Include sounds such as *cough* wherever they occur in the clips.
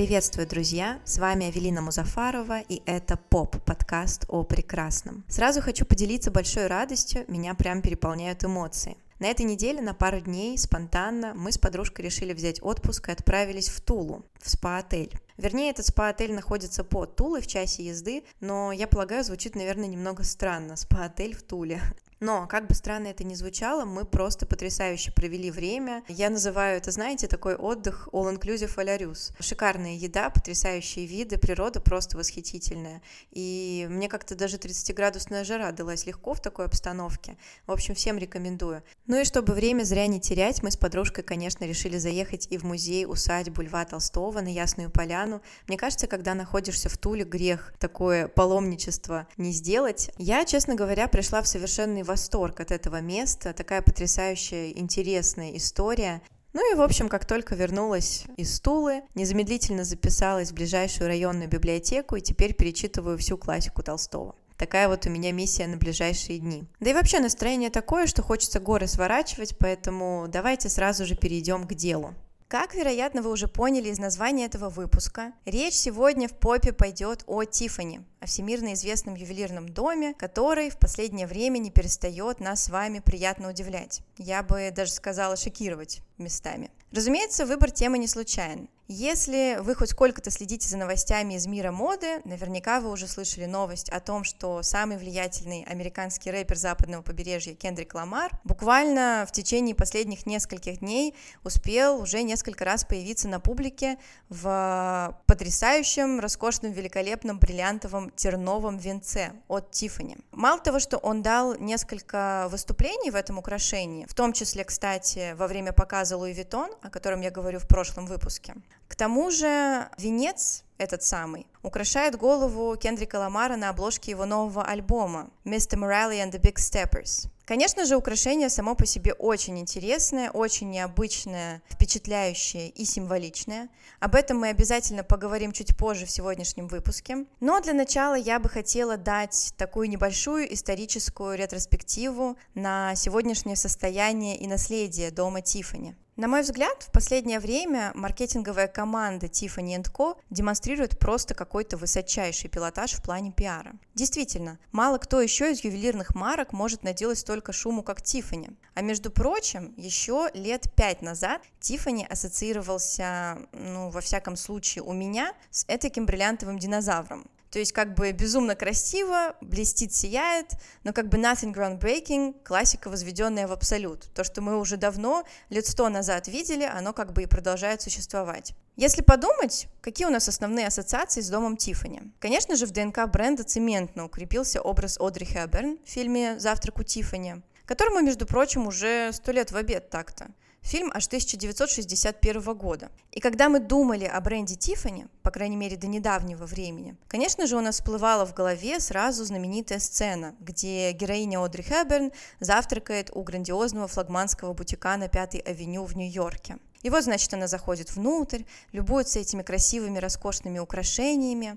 Приветствую, друзья! С вами Авелина Музафарова, и это ПОП, подкаст о прекрасном. Сразу хочу поделиться большой радостью, меня прям переполняют эмоции. На этой неделе на пару дней спонтанно мы с подружкой решили взять отпуск и отправились в Тулу, в спа-отель. Вернее, этот спа-отель находится под Тулой в часе езды, но я полагаю, звучит, наверное, немного странно. Спа-отель в Туле. Но, как бы странно это ни звучало, мы просто потрясающе провели время. Я называю это, знаете, такой отдых all-inclusive а Шикарная еда, потрясающие виды, природа просто восхитительная. И мне как-то даже 30-градусная жара далась легко в такой обстановке. В общем, всем рекомендую. Ну и чтобы время зря не терять, мы с подружкой, конечно, решили заехать и в музей усадьбу Льва Толстого на Ясную Поляну. Мне кажется, когда находишься в Туле, грех такое паломничество не сделать. Я, честно говоря, пришла в совершенный восторг от этого места, такая потрясающая, интересная история. Ну и, в общем, как только вернулась из Тулы, незамедлительно записалась в ближайшую районную библиотеку и теперь перечитываю всю классику Толстого. Такая вот у меня миссия на ближайшие дни. Да и вообще настроение такое, что хочется горы сворачивать, поэтому давайте сразу же перейдем к делу. Как, вероятно, вы уже поняли из названия этого выпуска, речь сегодня в попе пойдет о Тифани, о всемирно известном ювелирном доме, который в последнее время не перестает нас с вами приятно удивлять. Я бы даже сказала шокировать местами. Разумеется, выбор темы не случайен. Если вы хоть сколько-то следите за новостями из мира моды, наверняка вы уже слышали новость о том, что самый влиятельный американский рэпер западного побережья Кендрик Ламар буквально в течение последних нескольких дней успел уже несколько раз появиться на публике в потрясающем, роскошном, великолепном, бриллиантовом терновом венце от Тиффани. Мало того, что он дал несколько выступлений в этом украшении, в том числе, кстати, во время показа Луи Виттон, о котором я говорю в прошлом выпуске, к тому же венец этот самый, украшает голову Кендрика Ламара на обложке его нового альбома «Mr. Morale and the Big Steppers». Конечно же, украшение само по себе очень интересное, очень необычное, впечатляющее и символичное. Об этом мы обязательно поговорим чуть позже в сегодняшнем выпуске. Но для начала я бы хотела дать такую небольшую историческую ретроспективу на сегодняшнее состояние и наследие дома Тиффани. На мой взгляд, в последнее время маркетинговая команда Tiffany Co. демонстрирует просто какой-то высочайший пилотаж в плане пиара. Действительно, мало кто еще из ювелирных марок может наделать столько шуму, как Tiffany. А между прочим, еще лет пять назад Tiffany ассоциировался, ну, во всяком случае, у меня с этаким бриллиантовым динозавром. То есть как бы безумно красиво, блестит, сияет, но как бы nothing groundbreaking, классика, возведенная в абсолют. То, что мы уже давно, лет сто назад видели, оно как бы и продолжает существовать. Если подумать, какие у нас основные ассоциации с домом Тиффани? Конечно же, в ДНК бренда цементно укрепился образ Одри Хэбберн в фильме «Завтрак у Тиффани», которому, между прочим, уже сто лет в обед так-то. Фильм аж 1961 года. И когда мы думали о бренде Тиффани, по крайней мере до недавнего времени, конечно же у нас всплывала в голове сразу знаменитая сцена, где героиня Одри Хэбберн завтракает у грандиозного флагманского бутика на Пятой авеню в Нью-Йорке. И вот, значит, она заходит внутрь, любуется этими красивыми, роскошными украшениями.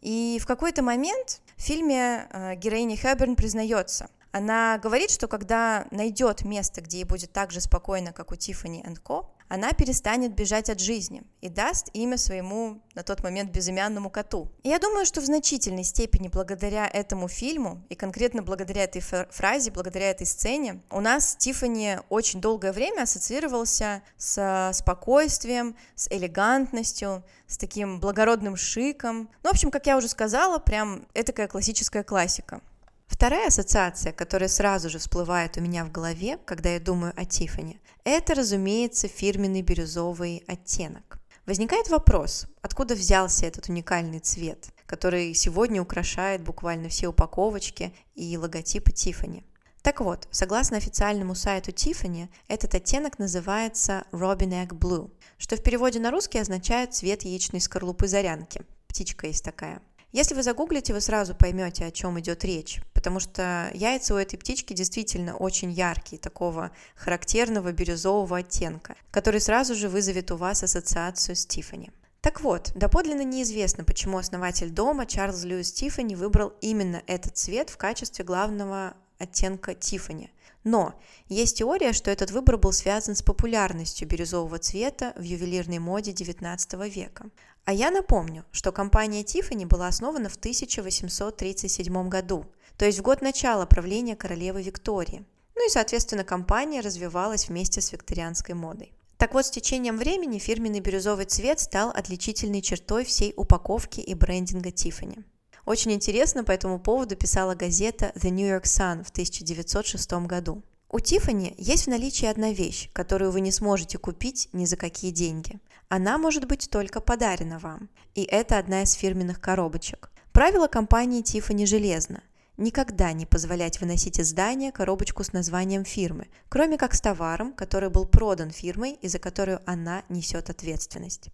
И в какой-то момент в фильме э, героиня Хэбберн признается – она говорит, что когда найдет место, где ей будет так же спокойно, как у Тиффани Ко, она перестанет бежать от жизни и даст имя своему на тот момент безымянному коту. И я думаю, что в значительной степени благодаря этому фильму и конкретно благодаря этой фразе, благодаря этой сцене, у нас Тиффани очень долгое время ассоциировался с спокойствием, с элегантностью, с таким благородным шиком. Ну, в общем, как я уже сказала, прям этакая классическая классика. Вторая ассоциация, которая сразу же всплывает у меня в голове, когда я думаю о Тиффани, это, разумеется, фирменный бирюзовый оттенок. Возникает вопрос, откуда взялся этот уникальный цвет, который сегодня украшает буквально все упаковочки и логотипы Тиффани. Так вот, согласно официальному сайту Tiffany, этот оттенок называется Robin Egg Blue, что в переводе на русский означает цвет яичной скорлупы зарянки. Птичка есть такая. Если вы загуглите, вы сразу поймете, о чем идет речь, потому что яйца у этой птички действительно очень яркие, такого характерного бирюзового оттенка, который сразу же вызовет у вас ассоциацию с Тиффани. Так вот, доподлинно неизвестно, почему основатель дома Чарльз Льюис Тиффани выбрал именно этот цвет в качестве главного оттенка Тиффани. Но есть теория, что этот выбор был связан с популярностью бирюзового цвета в ювелирной моде XIX века. А я напомню, что компания Tiffany была основана в 1837 году, то есть в год начала правления королевы Виктории. Ну и, соответственно, компания развивалась вместе с викторианской модой. Так вот, с течением времени фирменный бирюзовый цвет стал отличительной чертой всей упаковки и брендинга Tiffany. Очень интересно по этому поводу писала газета The New York Sun в 1906 году. У Тифани есть в наличии одна вещь, которую вы не сможете купить ни за какие деньги. Она может быть только подарена вам, и это одна из фирменных коробочек. Правило компании Тифани железно. Никогда не позволять выносить из здания коробочку с названием фирмы, кроме как с товаром, который был продан фирмой и за которую она несет ответственность.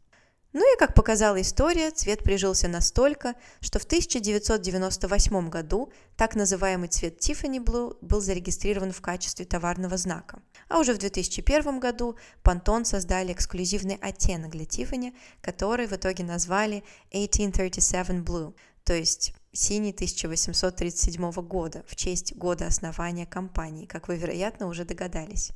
Ну и, как показала история, цвет прижился настолько, что в 1998 году так называемый цвет Tiffany Blue был зарегистрирован в качестве товарного знака. А уже в 2001 году Pantone создали эксклюзивный оттенок для Tiffany, который в итоге назвали 1837 Blue, то есть синий 1837 года, в честь года основания компании, как вы, вероятно, уже догадались.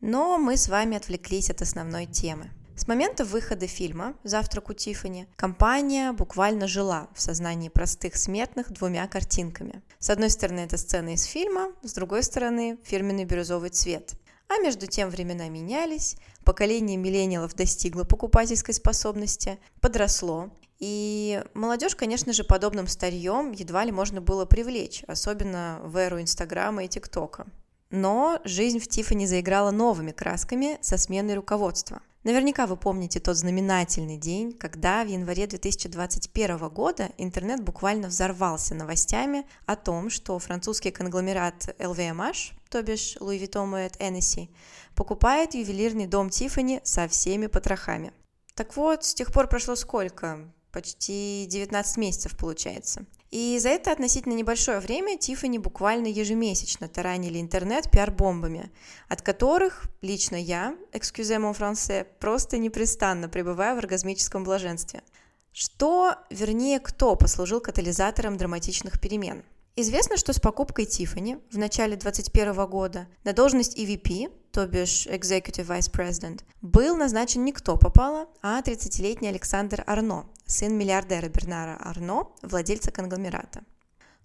Но мы с вами отвлеклись от основной темы – с момента выхода фильма «Завтрак у Тиффани» компания буквально жила в сознании простых смертных двумя картинками. С одной стороны, это сцена из фильма, с другой стороны, фирменный бирюзовый цвет. А между тем времена менялись, поколение миллениалов достигло покупательской способности, подросло, и молодежь, конечно же, подобным старьем едва ли можно было привлечь, особенно в эру Инстаграма и ТикТока. Но жизнь в Тиффани заиграла новыми красками со сменой руководства. Наверняка вы помните тот знаменательный день, когда в январе 2021 года интернет буквально взорвался новостями о том, что французский конгломерат LVMH, то бишь Louis Vuitton Moet Hennessy, покупает ювелирный дом Тиффани со всеми потрохами. Так вот, с тех пор прошло сколько? Почти 19 месяцев получается. И за это относительно небольшое время Тиффани буквально ежемесячно таранили интернет пиар-бомбами, от которых лично я, excusez mon français, просто непрестанно пребываю в оргазмическом блаженстве. Что, вернее, кто послужил катализатором драматичных перемен? Известно, что с покупкой Tiffany в начале 2021 года на должность EVP, то бишь Executive Vice President, был назначен не кто попало, а 30-летний Александр Арно, сын миллиардера Бернара Арно, владельца конгломерата.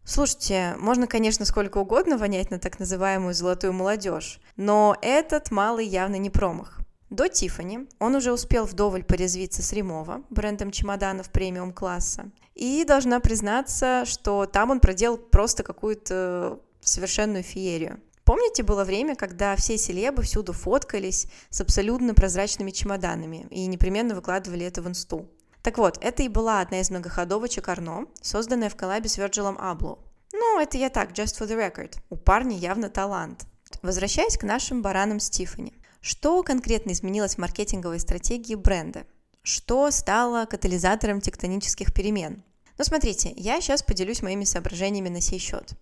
Слушайте, можно, конечно, сколько угодно вонять на так называемую золотую молодежь, но этот малый явно не промах. До Тифани он уже успел вдоволь порезвиться с Римова, брендом чемоданов премиум класса, и должна признаться, что там он проделал просто какую-то совершенную феерию. Помните, было время, когда все селебы всюду фоткались с абсолютно прозрачными чемоданами и непременно выкладывали это в инсту? Так вот, это и была одна из многоходовочек Арно, созданная в коллабе с Вирджилом Абло. Ну, это я так, just for the record. У парня явно талант. Возвращаясь к нашим баранам Стифани. Что конкретно изменилось в маркетинговой стратегии бренда? Что стало катализатором тектонических перемен? Ну, смотрите, я сейчас поделюсь моими соображениями на сей счет.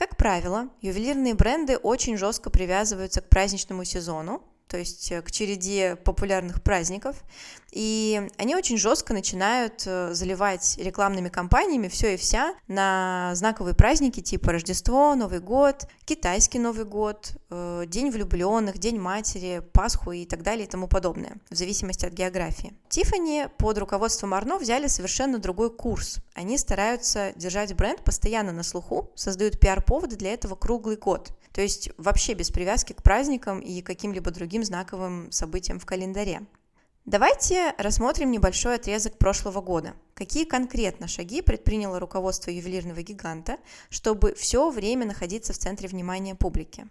Как правило, ювелирные бренды очень жестко привязываются к праздничному сезону, то есть э, к череде популярных праздников. И они очень жестко начинают э, заливать рекламными кампаниями все и вся на знаковые праздники типа Рождество, Новый год, китайский Новый год, э, День влюбленных, День матери, Пасху и так далее и тому подобное, в зависимости от географии. Тифани под руководством Арно взяли совершенно другой курс. Они стараются держать бренд постоянно на слуху, создают пиар-поводы для этого круглый год. То есть вообще без привязки к праздникам и каким-либо другим знаковым событиям в календаре. Давайте рассмотрим небольшой отрезок прошлого года. Какие конкретно шаги предприняло руководство ювелирного гиганта, чтобы все время находиться в центре внимания публики?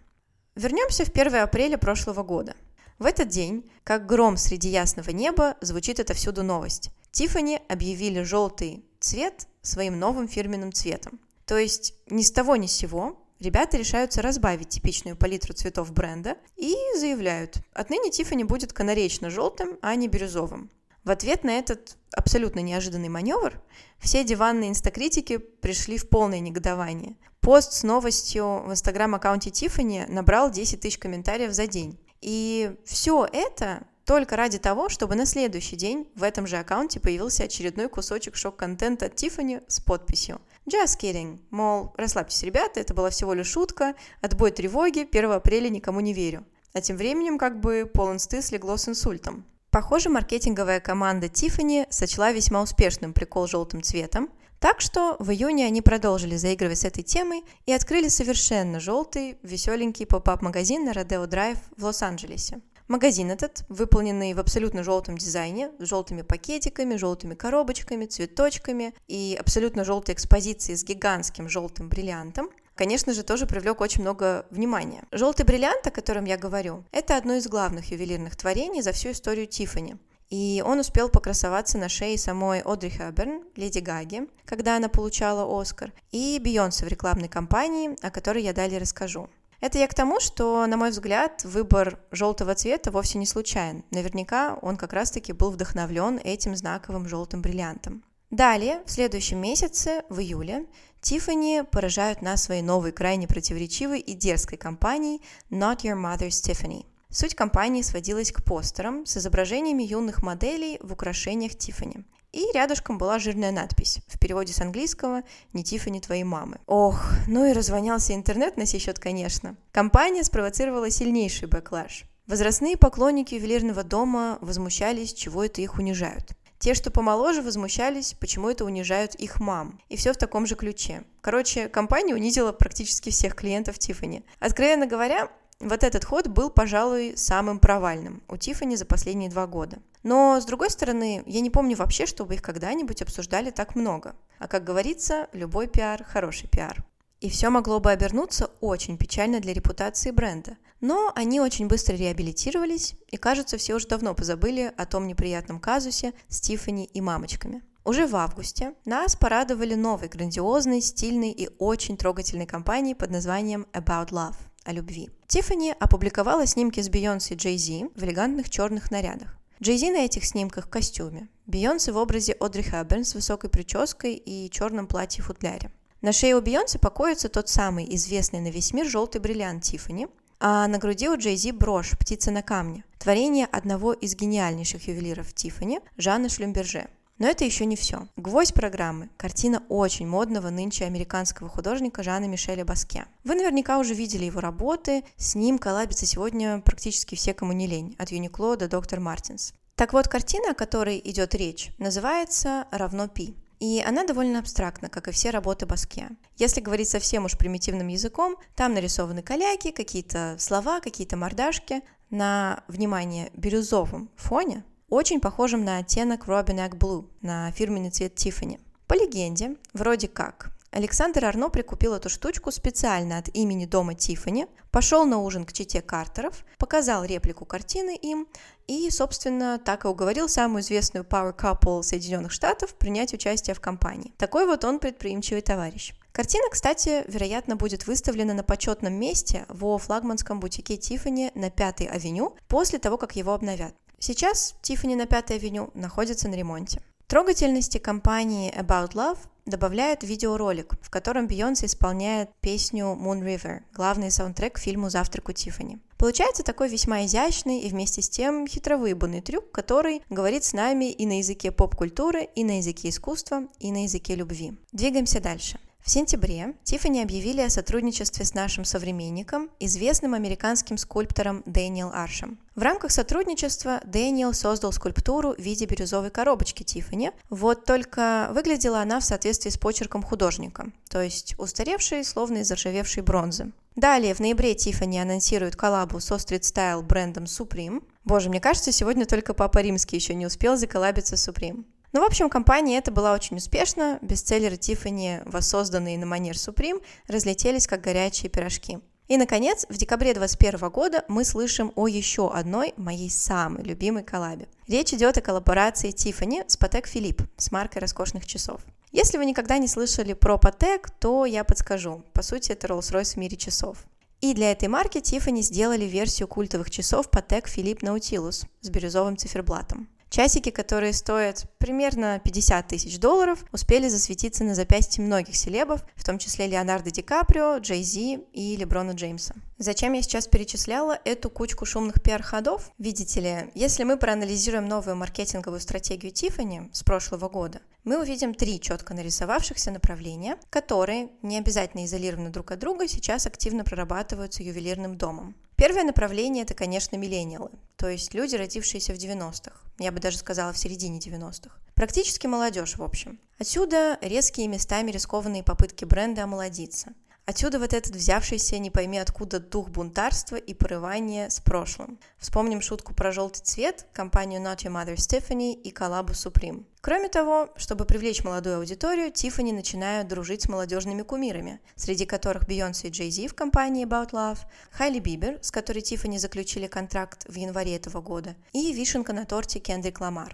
Вернемся в 1 апреля прошлого года. В этот день, как гром среди ясного неба, звучит это всюду новость. Тифани объявили желтый цвет своим новым фирменным цветом. То есть ни с того ни с сего ребята решаются разбавить типичную палитру цветов бренда и заявляют, отныне Тиффани будет канаречно-желтым, а не бирюзовым. В ответ на этот абсолютно неожиданный маневр все диванные инстакритики пришли в полное негодование. Пост с новостью в инстаграм-аккаунте Тиффани набрал 10 тысяч комментариев за день. И все это только ради того, чтобы на следующий день в этом же аккаунте появился очередной кусочек шок-контента от Тиффани с подписью Just kidding. Мол, расслабьтесь, ребята, это была всего лишь шутка, отбой тревоги, 1 апреля никому не верю. А тем временем как бы пол инсты слегло с инсультом. Похоже, маркетинговая команда Tiffany сочла весьма успешным прикол желтым цветом, так что в июне они продолжили заигрывать с этой темой и открыли совершенно желтый, веселенький поп-ап-магазин на Родео Драйв в Лос-Анджелесе. Магазин этот, выполненный в абсолютно желтом дизайне, с желтыми пакетиками, желтыми коробочками, цветочками и абсолютно желтой экспозицией с гигантским желтым бриллиантом, конечно же, тоже привлек очень много внимания. Желтый бриллиант, о котором я говорю, это одно из главных ювелирных творений за всю историю Тиффани. И он успел покрасоваться на шее самой Одри Хэбберн, Леди Гаги, когда она получала Оскар, и Бейонсе в рекламной кампании, о которой я далее расскажу. Это я к тому, что, на мой взгляд, выбор желтого цвета вовсе не случайен. Наверняка он как раз-таки был вдохновлен этим знаковым желтым бриллиантом. Далее, в следующем месяце, в июле, Тиффани поражают нас своей новой, крайне противоречивой и дерзкой компанией Not Your Mother's Tiffany. Суть кампании сводилась к постерам с изображениями юных моделей в украшениях Тиффани. И рядышком была жирная надпись, в переводе с английского «Не Тиффани твоей мамы». Ох, ну и развонялся интернет на сей счет, конечно. Кампания спровоцировала сильнейший backlash. Возрастные поклонники ювелирного дома возмущались, чего это их унижают. Те, что помоложе, возмущались, почему это унижают их мам. И все в таком же ключе. Короче, кампания унизила практически всех клиентов Тиффани. Откровенно говоря, вот этот ход был, пожалуй, самым провальным у Тиффани за последние два года. Но, с другой стороны, я не помню вообще, чтобы их когда-нибудь обсуждали так много. А как говорится, любой пиар – хороший пиар. И все могло бы обернуться очень печально для репутации бренда. Но они очень быстро реабилитировались, и, кажется, все уже давно позабыли о том неприятном казусе с Тиффани и мамочками. Уже в августе нас порадовали новой грандиозной, стильной и очень трогательной компанией под названием About Love о любви. Тиффани опубликовала снимки с Бейонсе и Джей Зи в элегантных черных нарядах. Джей Зи на этих снимках в костюме. Бейонсе в образе Одри Хэбберн с высокой прической и черном платье-футляре. На шее у Бейонсе покоится тот самый известный на весь мир желтый бриллиант Тиффани, а на груди у Джей Зи брошь «Птица на камне» – творение одного из гениальнейших ювелиров Тиффани, Жанна Шлюмберже – но это еще не все. Гвоздь программы – картина очень модного нынче американского художника Жана Мишеля Баске. Вы наверняка уже видели его работы, с ним коллабятся сегодня практически все, кому не лень, от Юникло до Доктор Мартинс. Так вот, картина, о которой идет речь, называется «Равно пи». И она довольно абстрактна, как и все работы Баске. Если говорить совсем уж примитивным языком, там нарисованы каляки, какие-то слова, какие-то мордашки. На, внимание, бирюзовом фоне очень похожим на оттенок Robin Egg Blue, на фирменный цвет Tiffany. По легенде, вроде как, Александр Арно прикупил эту штучку специально от имени дома Тиффани, пошел на ужин к чите Картеров, показал реплику картины им и, собственно, так и уговорил самую известную Power Couple Соединенных Штатов принять участие в компании. Такой вот он предприимчивый товарищ. Картина, кстати, вероятно, будет выставлена на почетном месте во флагманском бутике Тиффани на Пятой авеню после того, как его обновят. Сейчас Тиффани на Пятой авеню находится на ремонте. Трогательности кампании About Love добавляет видеоролик, в котором Бейонсе исполняет песню Moon River, главный саундтрек к фильму «Завтрак у Тиффани». Получается такой весьма изящный и вместе с тем хитровыебанный трюк, который говорит с нами и на языке поп-культуры, и на языке искусства, и на языке любви. Двигаемся дальше. В сентябре Тиффани объявили о сотрудничестве с нашим современником, известным американским скульптором Дэниел Аршем. В рамках сотрудничества Дэниел создал скульптуру в виде бирюзовой коробочки Тиффани, вот только выглядела она в соответствии с почерком художника, то есть устаревшей, словно из заржавевшей бронзы. Далее, в ноябре Тиффани анонсирует коллабу со стрит-стайл брендом Supreme. Боже, мне кажется, сегодня только Папа Римский еще не успел заколлабиться с Supreme. Ну, в общем, компания эта была очень успешна, бестселлеры Тиффани, воссозданные на манер Supreme, разлетелись как горячие пирожки. И, наконец, в декабре 2021 года мы слышим о еще одной моей самой любимой коллабе. Речь идет о коллаборации Tiffany с Patek Philippe, с маркой роскошных часов. Если вы никогда не слышали про Patek, то я подскажу. По сути, это Rolls-Royce в мире часов. И для этой марки Tiffany сделали версию культовых часов Patek Philippe Nautilus с бирюзовым циферблатом. Часики, которые стоят примерно 50 тысяч долларов, успели засветиться на запястье многих селебов, в том числе Леонардо Ди Каприо, Джей Зи и Леброна Джеймса. Зачем я сейчас перечисляла эту кучку шумных пиар-ходов? Видите ли, если мы проанализируем новую маркетинговую стратегию Tiffany с прошлого года, мы увидим три четко нарисовавшихся направления, которые, не обязательно изолированы друг от друга, сейчас активно прорабатываются ювелирным домом. Первое направление – это, конечно, миллениалы, то есть люди, родившиеся в 90-х, я бы даже сказала в середине 90-х. Практически молодежь, в общем. Отсюда резкие местами рискованные попытки бренда омолодиться – Отсюда вот этот взявшийся не пойми откуда дух бунтарства и порывания с прошлым. Вспомним шутку про желтый цвет, компанию Not Your Mother Stephanie и коллабу Supreme. Кроме того, чтобы привлечь молодую аудиторию, Тиффани начинают дружить с молодежными кумирами, среди которых Бейонсе и Джей Зи в компании About Love, Хайли Бибер, с которой Тиффани заключили контракт в январе этого года, и вишенка на торте Кендрик Ламар.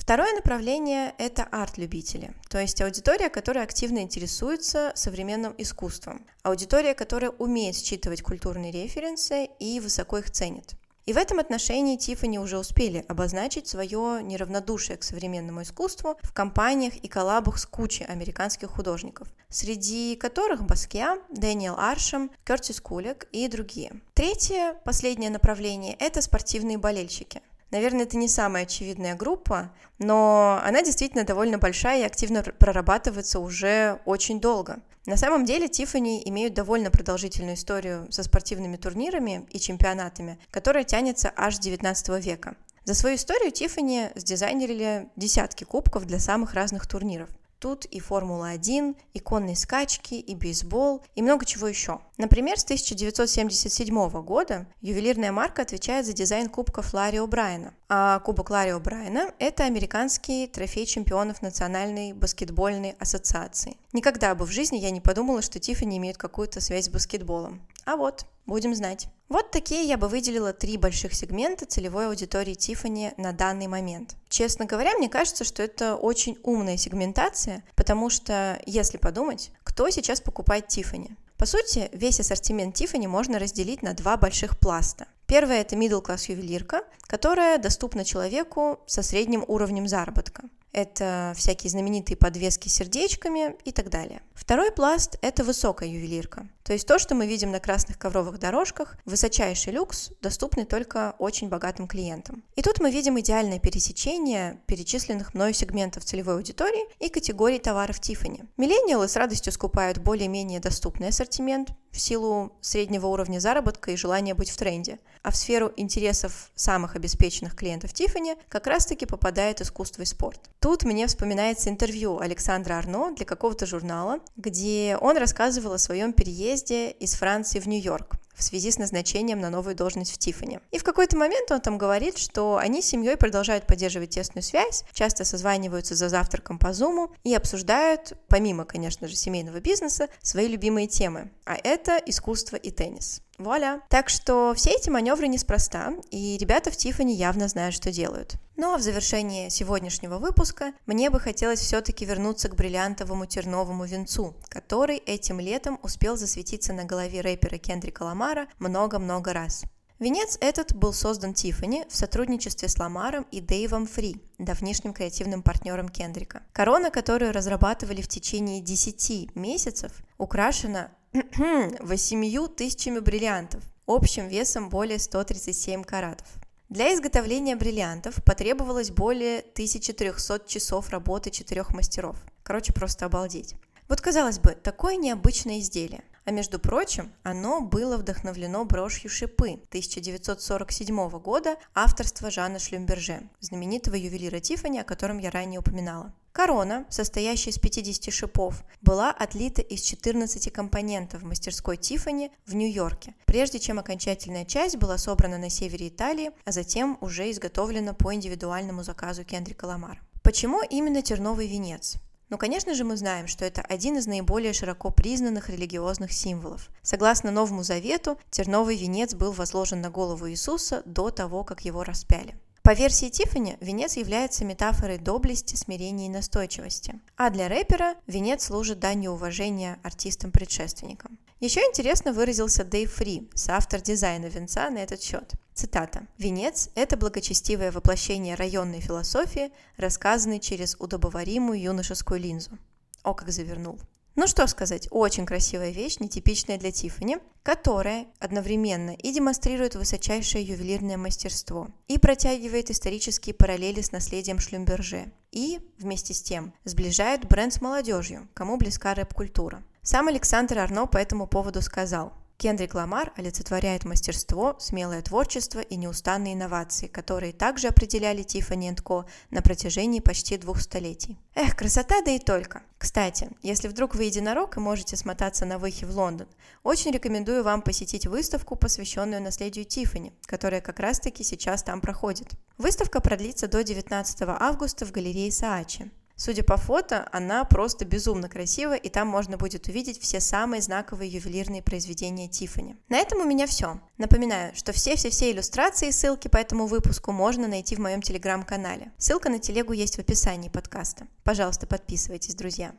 Второе направление – это арт-любители, то есть аудитория, которая активно интересуется современным искусством, аудитория, которая умеет считывать культурные референсы и высоко их ценит. И в этом отношении Тиффани уже успели обозначить свое неравнодушие к современному искусству в компаниях и коллабах с кучей американских художников, среди которых Баския, Дэниел Аршем, Кертис Кулик и другие. Третье, последнее направление – это спортивные болельщики. Наверное, это не самая очевидная группа, но она действительно довольно большая и активно прорабатывается уже очень долго. На самом деле Тиффани имеют довольно продолжительную историю со спортивными турнирами и чемпионатами, которая тянется аж с 19 века. За свою историю Тиффани сдизайнерили десятки кубков для самых разных турниров. Тут и Формула-1, и конные скачки, и бейсбол, и много чего еще. Например, с 1977 года ювелирная марка отвечает за дизайн кубков Ларри О'Брайена. А кубок Ларри О'Брайена – это американский трофей чемпионов Национальной баскетбольной ассоциации. Никогда бы в жизни я не подумала, что Тиффани имеет какую-то связь с баскетболом. А вот, будем знать. Вот такие я бы выделила три больших сегмента целевой аудитории Тифани на данный момент. Честно говоря, мне кажется, что это очень умная сегментация, потому что, если подумать, кто сейчас покупает Тифани? По сути, весь ассортимент Тифани можно разделить на два больших пласта. Первое – это middle class ювелирка, которая доступна человеку со средним уровнем заработка. Это всякие знаменитые подвески с сердечками и так далее. Второй пласт – это высокая ювелирка. То есть то, что мы видим на красных ковровых дорожках, высочайший люкс, доступный только очень богатым клиентам. И тут мы видим идеальное пересечение перечисленных мною сегментов целевой аудитории и категорий товаров Тиффани. Миллениалы с радостью скупают более-менее доступный ассортимент в силу среднего уровня заработка и желания быть в тренде. А в сферу интересов самых обеспеченных клиентов Тиффани как раз-таки попадает искусство и спорт. Тут мне вспоминается интервью Александра Арно для какого-то журнала, где он рассказывал о своем переезде из Франции в Нью-Йорк в связи с назначением на новую должность в Тиффани. И в какой-то момент он там говорит, что они с семьей продолжают поддерживать тесную связь, часто созваниваются за завтраком по зуму и обсуждают, помимо, конечно же, семейного бизнеса, свои любимые темы. А это искусство и теннис. Вуаля. Так что все эти маневры неспроста, и ребята в Тифани явно знают, что делают. Ну а в завершении сегодняшнего выпуска мне бы хотелось все-таки вернуться к бриллиантовому терновому венцу, который этим летом успел засветиться на голове рэпера Кендрика Ламара много-много раз. Венец этот был создан Тиффани в сотрудничестве с Ламаром и Дэйвом Фри, давнишним креативным партнером Кендрика. Корона, которую разрабатывали в течение 10 месяцев, украшена *clears throat* восемью тысячами бриллиантов, общим весом более 137 каратов. Для изготовления бриллиантов потребовалось более 1300 часов работы четырех мастеров. Короче, просто обалдеть. Вот казалось бы, такое необычное изделие. А между прочим, оно было вдохновлено брошью Шипы 1947 года авторства Жана Шлюмберже, знаменитого ювелира Тиффани, о котором я ранее упоминала. Корона, состоящая из 50 шипов, была отлита из 14 компонентов в мастерской Тиффани в Нью-Йорке, прежде чем окончательная часть была собрана на севере Италии, а затем уже изготовлена по индивидуальному заказу Кендрика Ламар. Почему именно терновый венец? Но, конечно же, мы знаем, что это один из наиболее широко признанных религиозных символов. Согласно Новому Завету, терновый венец был возложен на голову Иисуса до того, как его распяли. По версии Тиффани, венец является метафорой доблести, смирения и настойчивости. А для рэпера венец служит данью уважения артистам-предшественникам. Еще интересно выразился Дэйв Фри, соавтор дизайна венца на этот счет. Цитата. «Венец – это благочестивое воплощение районной философии, рассказанной через удобоваримую юношескую линзу». О, как завернул. Ну что сказать, очень красивая вещь, нетипичная для Тиффани, которая одновременно и демонстрирует высочайшее ювелирное мастерство, и протягивает исторические параллели с наследием Шлюмберже, и, вместе с тем, сближает бренд с молодежью, кому близка рэп-культура. Сам Александр Арно по этому поводу сказал – Кендрик Ламар олицетворяет мастерство, смелое творчество и неустанные инновации, которые также определяли Tiffany Co. на протяжении почти двух столетий. Эх, красота да и только. Кстати, если вдруг вы единорог и можете смотаться на выхи в Лондон, очень рекомендую вам посетить выставку, посвященную наследию Тиффани, которая как раз-таки сейчас там проходит. Выставка продлится до 19 августа в галерее Саачи. Судя по фото, она просто безумно красивая, и там можно будет увидеть все самые знаковые ювелирные произведения Тиффани. На этом у меня все. Напоминаю, что все-все-все иллюстрации и ссылки по этому выпуску можно найти в моем телеграм-канале. Ссылка на телегу есть в описании подкаста. Пожалуйста, подписывайтесь, друзья.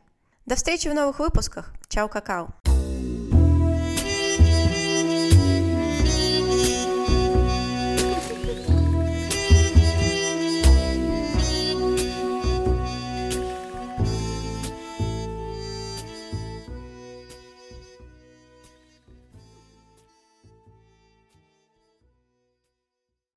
До встречи в новых выпусках. Чао, какао!